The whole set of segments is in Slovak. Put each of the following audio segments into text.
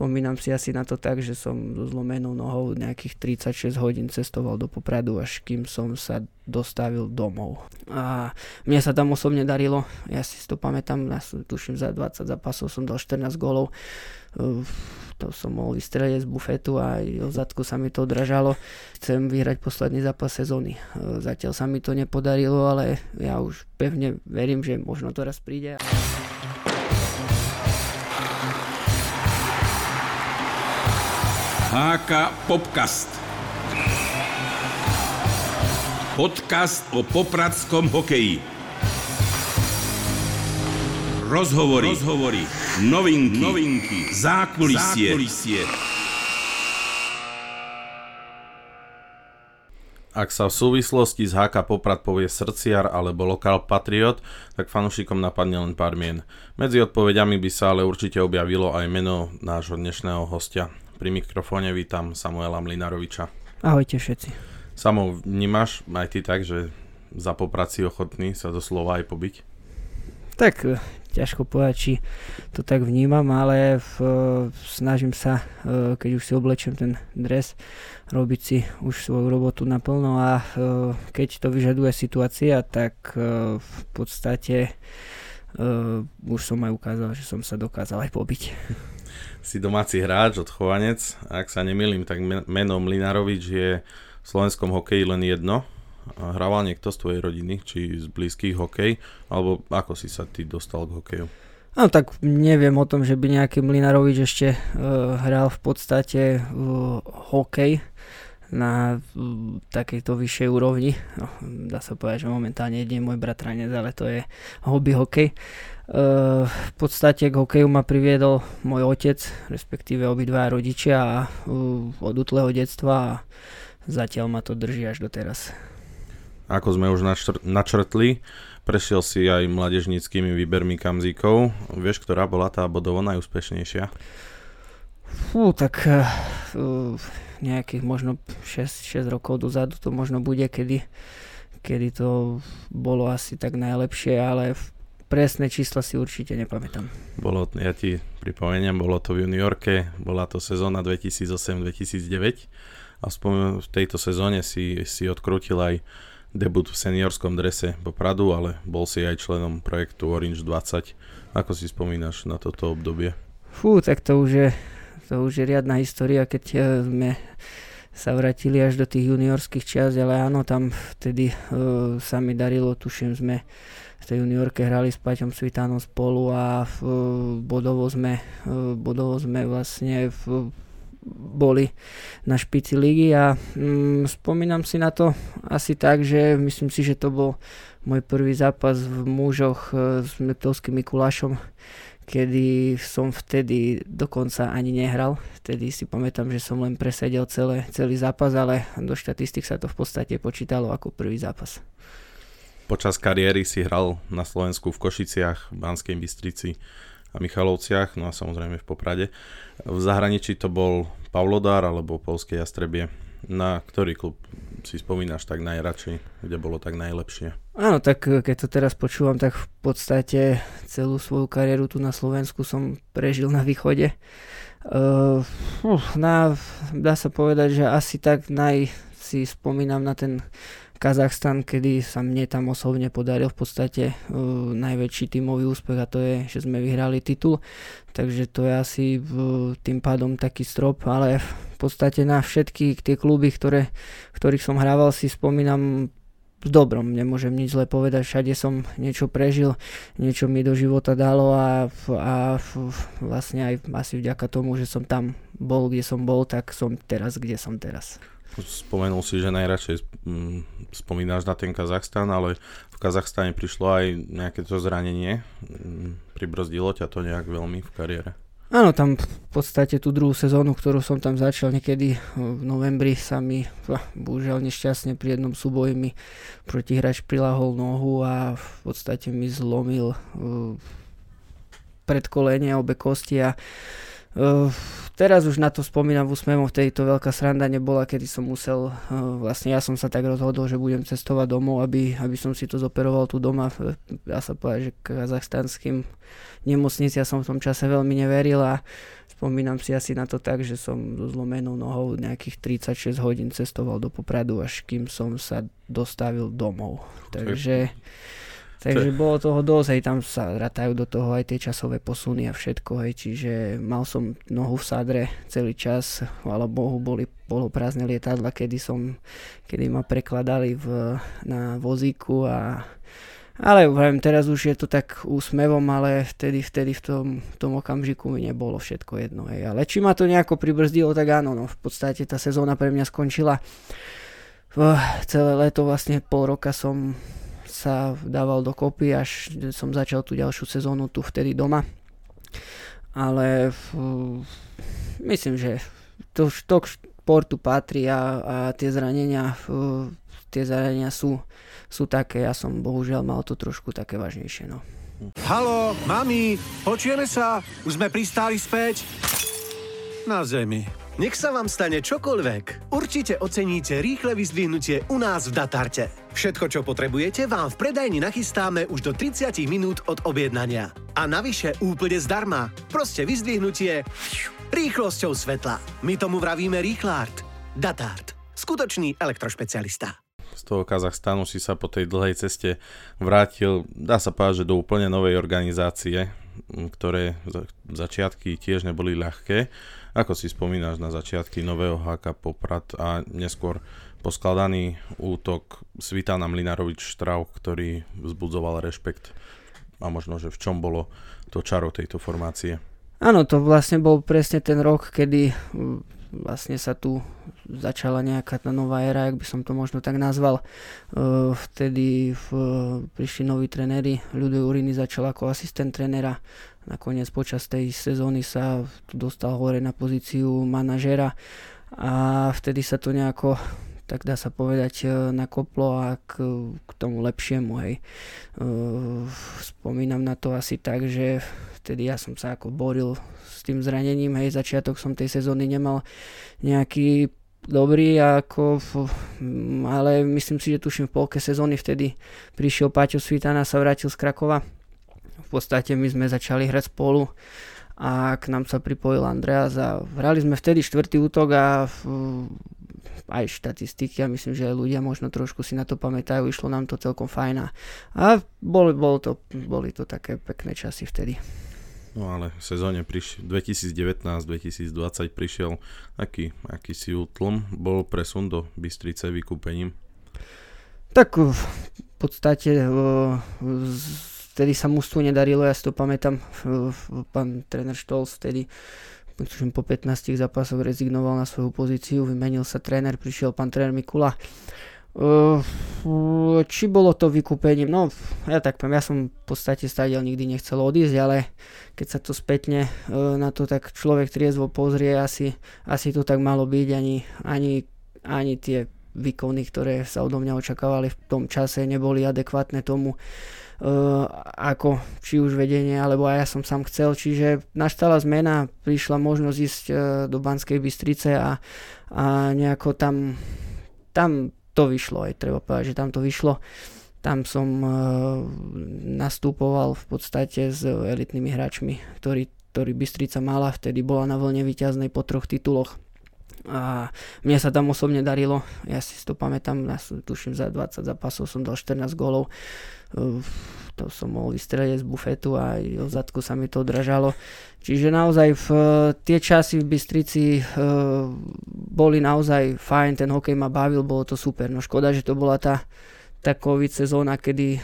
spomínam si asi na to tak, že som so zlomenou nohou nejakých 36 hodín cestoval do Popradu, až kým som sa dostavil domov. A mne sa tam osobne darilo, ja si to pamätám, ja tuším za 20 zápasov som dal 14 gólov. To som mohol vystreliť z bufetu a o zadku sa mi to odražalo. Chcem vyhrať posledný zápas sezóny. Zatiaľ sa mi to nepodarilo, ale ja už pevne verím, že možno to raz príde. HK Popcast. Podcast o popradskom hokeji. Rozhovory, Rozhovory. novinky, novinky. Zákulisie. Zákulisie. Ak sa v súvislosti s HK Poprad povie srdciar alebo lokál patriot, tak fanúšikom napadne len pár mien. Medzi odpovediami by sa ale určite objavilo aj meno nášho dnešného hostia. Pri mikrofóne vítam Samuela Mlinaroviča. Ahojte všetci. Samo, vnímaš aj ty tak, že za popraci ochotný sa doslova aj pobiť? Tak e, ťažko povedať, či to tak vnímam, ale v, snažím sa, e, keď už si oblečem ten dres, robiť si už svoju robotu naplno a e, keď to vyžaduje situácia, tak v podstate už som aj ukázal, že som sa dokázal aj pobiť. Si domáci hráč, odchovanec. Ak sa nemýlim, tak meno Mlinarovič je v slovenskom hokeji len jedno. Hrával niekto z tvojej rodiny, či z blízkych hokej, alebo ako si sa ty dostal k hokeju? No tak neviem o tom, že by nejaký Mlinarovič ešte uh, hral v podstate uh, hokej na takejto vyššej úrovni. No, dá sa povedať, že momentálne nie je môj bratranec, ale to je hobby hokej. Uh, v podstate k hokeju ma priviedol môj otec, respektíve obidva rodičia a, uh, od útleho detstva a zatiaľ ma to drží až doteraz. Ako sme už načr- načrtli, prešiel si aj mladežníckými výbermi kamzíkov. Vieš, ktorá bola tá bodovo najúspešnejšia? Fú, tak uh, nejakých možno 6, 6 rokov dozadu to možno bude, kedy, kedy to bolo asi tak najlepšie, ale presné čísla si určite nepamätám. Bolo, ja ti pripomeniem, bolo to v juniorke, bola to sezóna 2008-2009 a v tejto sezóne si, si odkrútil aj debut v seniorskom drese po Pradu, ale bol si aj členom projektu Orange 20. Ako si spomínaš na toto obdobie? Fú, tak to už je, to už je riadna história, keď eh, sme sa vrátili až do tých juniorských čias, ale áno, tam vtedy uh, sa mi darilo, tuším, sme v tej juniorke hrali s Paťom Svitánom spolu a v, bodovo, sme, bodovo sme vlastne v, boli na špici ligy a mm, spomínam si na to asi tak, že myslím si, že to bol môj prvý zápas v mužoch e, s Metovským Mikulášom, kedy som vtedy dokonca ani nehral. Vtedy si pamätám, že som len presedel celé, celý zápas, ale do štatistik sa to v podstate počítalo ako prvý zápas. Počas kariéry si hral na Slovensku v Košiciach, v Banskej Bystrici a Michalovciach, no a samozrejme v Poprade. V zahraničí to bol Pavlodár alebo Polské Jastrebie. Na ktorý klub si spomínaš tak najradšej, kde bolo tak najlepšie? Áno, tak keď to teraz počúvam, tak v podstate celú svoju kariéru tu na Slovensku som prežil na východe. Uh, na, dá sa povedať, že asi tak naj si spomínam na ten Kazachstan, kedy sa mne tam osobne podaril v podstate uh, najväčší tímový úspech a to je, že sme vyhrali titul. Takže to je asi uh, tým pádom taký strop, ale v podstate na všetky tie kluby, ktoré, v ktorých som hrával, si spomínam v dobrom, nemôžem nič zle povedať, všade som niečo prežil, niečo mi do života dalo a, a vlastne aj asi vďaka tomu, že som tam bol, kde som bol, tak som teraz, kde som teraz. Spomenul si, že najradšej mm, spomínaš na ten Kazachstan, ale v Kazachstane prišlo aj nejaké to zranenie. Mm, pribrzdilo ťa to nejak veľmi v kariére? Áno, tam v podstate tú druhú sezónu, ktorú som tam začal niekedy v novembri sa mi, bohužiaľ nešťastne pri jednom súboji mi protihráč prilahol nohu a v podstate mi zlomil uh, predkolenie, obe kosti a uh, teraz už na to spomínam v úsmevom, vtedy to veľká sranda nebola, kedy som musel, uh, vlastne ja som sa tak rozhodol, že budem cestovať domov, aby, aby som si to zoperoval tu doma. Dá sa povedať, že kazachstanským nemocnici ja som v tom čase veľmi neveril a spomínam si asi na to tak, že som so zlomenou nohou nejakých 36 hodín cestoval do Popradu, až kým som sa dostavil domov. Takže... Takže bolo toho dosť, hej, tam sa ratajú do toho aj tie časové posuny a všetko, hej, čiže mal som nohu v sadre celý čas, ale Bohu boli poloprázdne lietadla, kedy som, kedy ma prekladali v, na vozíku a ale vravím, teraz už je to tak úsmevom, ale vtedy, vtedy v tom, v tom okamžiku mi nebolo všetko jedno. Hej. Ale či ma to nejako pribrzdilo, tak áno, no, v podstate tá sezóna pre mňa skončila. Uh, celé leto vlastne pol roka som sa dával dokopy, až som začal tú ďalšiu sezónu tu vtedy doma. Ale uh, myslím, že to, to k športu patrí a, a tie zranenia uh, tie zranenia sú sú také, ja som bohužiaľ mal to trošku také vážnejšie. No. Halo, mami, počujeme sa? Už sme pristáli späť? Na zemi. Nech sa vám stane čokoľvek. Určite oceníte rýchle vyzdvihnutie u nás v Datarte. Všetko, čo potrebujete, vám v predajni nachystáme už do 30 minút od objednania. A navyše úplne zdarma. Proste vyzdvihnutie rýchlosťou svetla. My tomu vravíme Rýchlart. Datart. Skutočný elektrošpecialista z toho Kazachstanu si sa po tej dlhej ceste vrátil, dá sa povedať, že do úplne novej organizácie, ktoré začiatky tiež neboli ľahké. Ako si spomínaš na začiatky nového HK Poprad a neskôr poskladaný útok Svitana Mlinarovič Štrav, ktorý vzbudzoval rešpekt a možno, že v čom bolo to čaro tejto formácie? Áno, to vlastne bol presne ten rok, kedy vlastne sa tu začala nejaká tá nová éra, ak by som to možno tak nazval. Uh, vtedy v, prišli noví trenéri, Ľudoj Uriny začal ako asistent trenera, nakoniec počas tej sezóny sa dostal hore na pozíciu manažera a vtedy sa to nejako tak dá sa povedať, e, nakoplo a k, k tomu lepšiemu. Hej. E, spomínam na to asi tak, že vtedy ja som sa ako boril s tým zranením, hej, začiatok som tej sezóny nemal nejaký dobrý, ako, ale myslím si, že tuším v polke sezóny vtedy prišiel Paťo Svitana, sa vrátil z Krakova. V podstate my sme začali hrať spolu a k nám sa pripojil Andreas a hrali sme vtedy štvrtý útok a aj štatistiky a myslím, že aj ľudia možno trošku si na to pamätajú, išlo nám to celkom fajn a bol, bol to, boli to také pekné časy vtedy. No ale v sezóne 2019-2020 prišiel aký, aký si utlm, bol presun do Bystrice vykúpením? Tak v podstate vtedy sa mústvu nedarilo, ja si to pamätám, pán tréner Štolz vtedy tuším po 15 zápasoch rezignoval na svoju pozíciu, vymenil sa tréner, prišiel pán tréner Mikula. Či bolo to vykúpením, no ja tak poviem, ja som v podstate stadiaľ nikdy nechcel odísť, ale keď sa to spätne uh, na to tak človek triezvo pozrie, asi, asi to tak malo byť, ani, ani, ani tie výkony, ktoré sa odo mňa očakávali v tom čase, neboli adekvátne tomu, Uh, ako či už vedenie, alebo aj ja som sám chcel. Čiže nastala zmena, prišla možnosť ísť uh, do Banskej Bystrice a, a nejako tam, tam to vyšlo, aj treba povedať, že tam to vyšlo. Tam som uh, nastupoval v podstate s elitnými hráčmi, ktorí, ktorí Bystrica mala, vtedy bola na vlne výťaznej po troch tituloch a mne sa tam osobne darilo, ja si to pamätám, ja tuším za 20 zápasov som dal 14 gólov, to som mohol vystreliť z bufetu a aj od zadku sa mi to odražalo. Čiže naozaj v, tie časy v Bystrici e, boli naozaj fajn, ten hokej ma bavil, bolo to super. No škoda, že to bola tá, tá COVID sezóna, kedy e,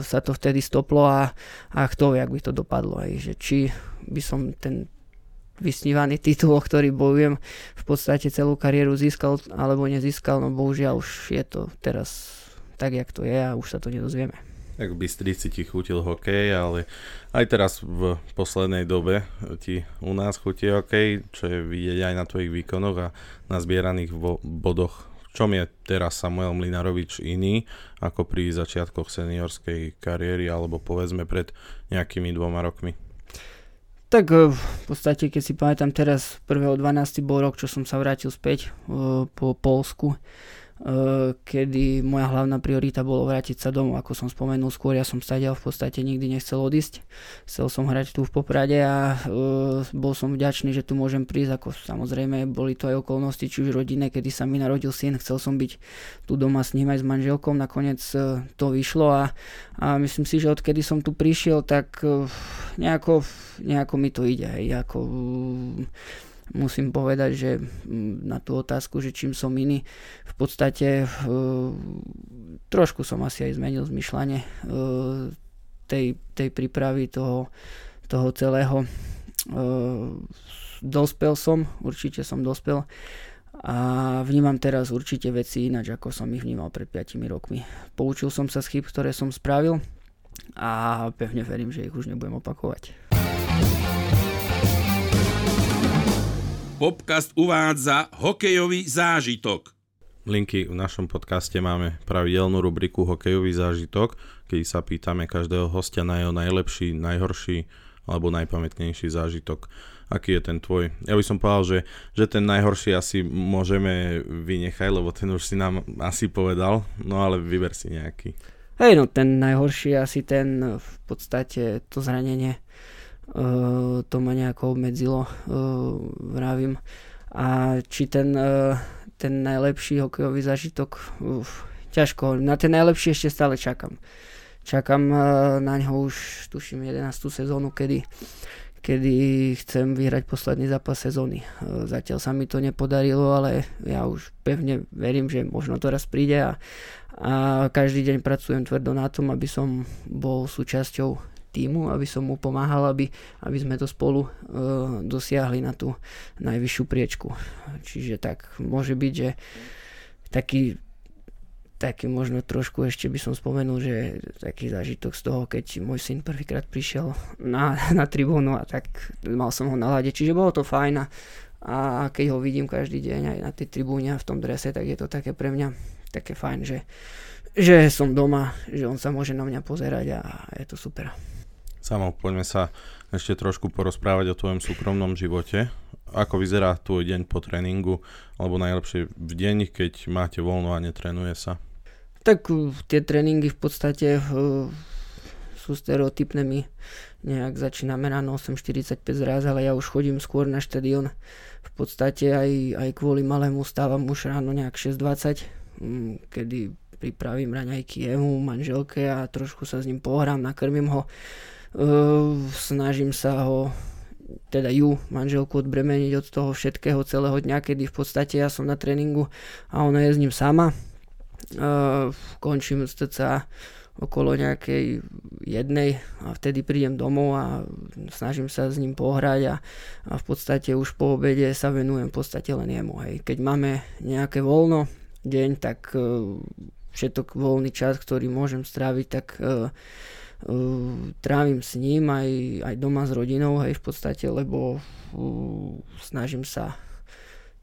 sa to vtedy stoplo a, a kto vie, ak by to dopadlo. Aj, že či by som ten vysnívaný titul, o ktorý bojujem v podstate celú kariéru získal alebo nezískal, no bohužiaľ už je to teraz tak, jak to je a už sa to nedozvieme. Tak v Bystrici ti chutil hokej, ale aj teraz v poslednej dobe ti u nás chutí hokej, čo je vidieť aj na tvojich výkonoch a na zbieraných vo- bodoch. V čom je teraz Samuel Mlinarovič iný ako pri začiatkoch seniorskej kariéry alebo povedzme pred nejakými dvoma rokmi? Tak eh, v podstate, keď si pamätám teraz, 1.12. bol rok, čo som sa vrátil späť eh, po Polsku kedy moja hlavná priorita bolo vrátiť sa domov, ako som spomenul skôr, ja som stadiaľ v podstate nikdy nechcel odísť, chcel som hrať tu v Poprade a uh, bol som vďačný, že tu môžem prísť, ako samozrejme boli to aj okolnosti, či už rodinné, kedy sa mi narodil syn, chcel som byť tu doma s ním aj s manželkou, nakoniec uh, to vyšlo a, a myslím si, že odkedy som tu prišiel, tak uh, nejako, nejako mi to ide, hej, ako uh, musím povedať, že mm, na tú otázku, že čím som iný, v podstate uh, trošku som asi aj zmenil zmyšľanie uh, tej, tej prípravy toho, toho celého. Uh, dospel som, určite som dospel a vnímam teraz určite veci ináč, ako som ich vnímal pred 5 rokmi. Poučil som sa z chyb, ktoré som spravil a pevne verím, že ich už nebudem opakovať. Popcast uvádza hokejový zážitok. Linky v našom podcaste máme pravidelnú rubriku Hokejový zážitok, keď sa pýtame každého hostia na jeho najlepší, najhorší alebo najpamätnejší zážitok. Aký je ten tvoj? Ja by som povedal, že, že ten najhorší asi môžeme vynechať, lebo ten už si nám asi povedal, no ale vyber si nejaký. Hej, no ten najhorší asi ten v podstate to zranenie to ma nejako obmedzilo, vravím. A či ten, ten najlepší hokejový zažitok, uf, ťažko, na ten najlepší ešte stále čakám. Čakám na ňo už, tuším, 11. sezónu, kedy, kedy chcem vyhrať posledný zápas sezóny. Zatiaľ sa mi to nepodarilo, ale ja už pevne verím, že možno to raz príde a, a každý deň pracujem tvrdo na tom, aby som bol súčasťou týmu, aby som mu pomáhal, aby, aby sme to spolu uh, dosiahli na tú najvyššiu priečku. Čiže tak môže byť, že taký taký možno trošku ešte by som spomenul, že taký zážitok z toho, keď môj syn prvýkrát prišiel na, na tribúnu a tak mal som ho na lade, čiže bolo to fajn a, a keď ho vidím každý deň aj na tej tribúne a v tom drese, tak je to také pre mňa také fajn, že, že som doma, že on sa môže na mňa pozerať a je to super. Samo, poďme sa ešte trošku porozprávať o tvojom súkromnom živote. Ako vyzerá tvoj deň po tréningu, alebo najlepšie v deň, keď máte voľno a netrenuje sa? Tak uh, tie tréningy v podstate uh, sú stereotypné. My nejak začíname ráno 8.45 zraz, ale ja už chodím skôr na štadión. V podstate aj, aj kvôli malému stávam už ráno nejak 6.20, um, kedy pripravím raňajky jemu, manželke a trošku sa s ním pohrám, nakrmím ho snažím sa ho teda ju, manželku odbremeniť od toho všetkého celého dňa, kedy v podstate ja som na tréningu a ona je s ním sama. Uh, končím sa okolo nejakej jednej a vtedy prídem domov a snažím sa s ním pohrať a, a v podstate už po obede sa venujem v podstate len jemu. Hej. Keď máme nejaké voľno deň, tak uh, všetok voľný čas, ktorý môžem stráviť, tak uh, trávim s ním aj, aj doma s rodinou, hej, v podstate, lebo uh, snažím sa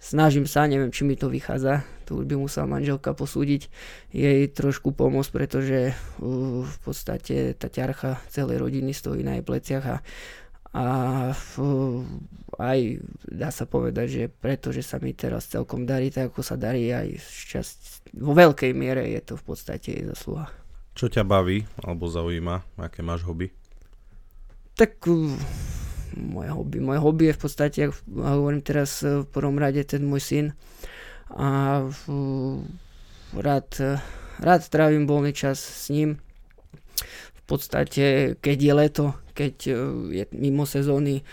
snažím sa, neviem, či mi to vychádza, to už by musela manželka posúdiť, jej trošku pomôcť, pretože uh, v podstate tá ťarcha celej rodiny stojí na jej pleciach a, a aj dá sa povedať, že pretože sa mi teraz celkom darí, tak ako sa darí aj šťasť, vo veľkej miere je to v podstate jej zasluha. Čo ťa baví alebo zaujíma? Aké máš hobby? Tak moje hobby. Moje hobby je v podstate, ja hovorím teraz uh, v prvom rade ten môj syn a rád, rád trávim voľný čas s ním. V podstate, keď je leto, keď je mimo sezóny,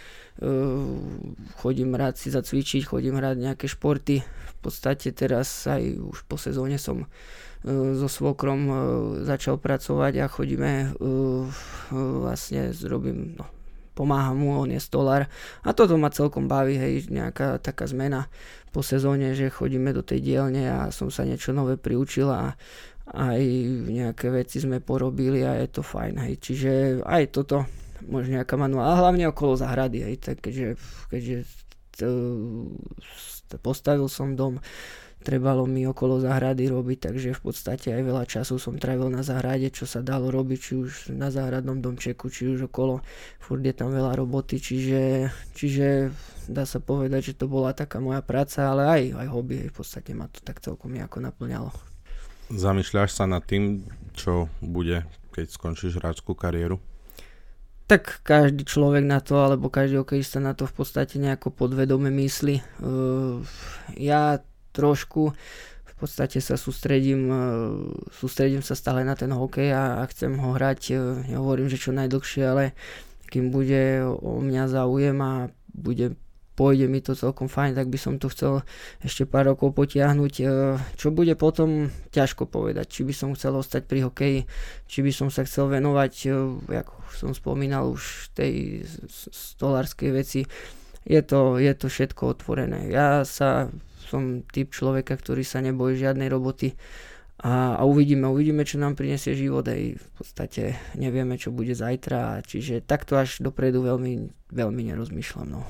chodím rád si zacvičiť, chodím rád nejaké športy. V podstate teraz aj už po sezóne som E, so svokrom e, začal pracovať a chodíme e, vlastne zrobím, no, pomáham mu, on je stolár. A toto ma celkom baví, hej, nejaká taká zmena po sezóne, že chodíme do tej dielne a som sa niečo nové priučil a aj nejaké veci sme porobili a je to fajn, hej, čiže aj toto možno nejaká manuál, a hlavne okolo zahrady, hej, tak keďže, keďže to, postavil som dom, trebalo mi okolo záhrady robiť, takže v podstate aj veľa času som trávil na záhrade, čo sa dalo robiť, či už na záhradnom domčeku, či už okolo, furt je tam veľa roboty, čiže, čiže dá sa povedať, že to bola taká moja práca, ale aj, aj hobby, v podstate ma to tak celkom nejako naplňalo. Zamýšľaš sa nad tým, čo bude, keď skončíš hráčskú kariéru? Tak každý človek na to, alebo každý hokejista na to v podstate nejako podvedome myslí. Uh, ja trošku v podstate sa sústredím, e, sústredím sa stále na ten hokej a, a chcem ho hrať, nehovorím, že čo najdlhšie, ale kým bude o mňa záujem a bude pôjde mi to celkom fajn, tak by som to chcel ešte pár rokov potiahnuť. E, čo bude potom, ťažko povedať. Či by som chcel ostať pri hokeji, či by som sa chcel venovať, ako som spomínal už tej stolárskej veci. Je to, je to všetko otvorené. Ja sa som typ človeka, ktorý sa nebojí žiadnej roboty a, a uvidíme, uvidíme, čo nám prinesie život aj v podstate nevieme, čo bude zajtra, čiže takto až dopredu veľmi, veľmi nerozmýšľam. No.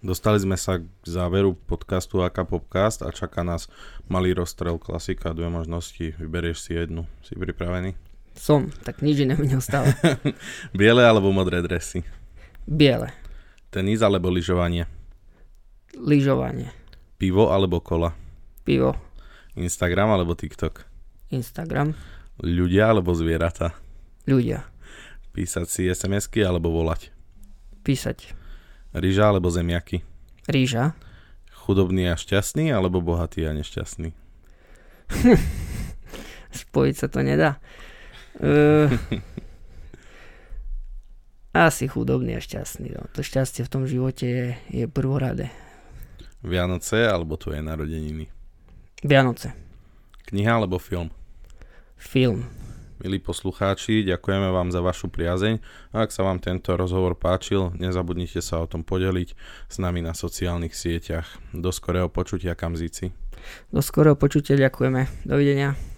Dostali sme sa k záveru podcastu AK Popcast a čaká nás malý rozstrel klasika, dve možnosti, vyberieš si jednu. Si pripravený? Som, tak nič iné mi neostáva. Biele alebo modré dresy? Biele. Tenis alebo lyžovanie? Lyžovanie. Pivo alebo kola? Pivo. Instagram alebo TikTok? Instagram. Ľudia alebo zvieratá? Ľudia. Písať si SMS-ky alebo volať? Písať. Rýža alebo zemiaky? Rýža. Chudobný a šťastný alebo bohatý a nešťastný? Spojiť sa to nedá. Uh, asi chudobný a šťastný. No. To šťastie v tom živote je, je prvoradé. Vianoce alebo tvoje narodeniny? Vianoce. Kniha alebo film? Film. Milí poslucháči, ďakujeme vám za vašu priazeň ak sa vám tento rozhovor páčil, nezabudnite sa o tom podeliť s nami na sociálnych sieťach. Do skorého počutia, kamzíci. Do skorého počutia ďakujeme. Dovidenia.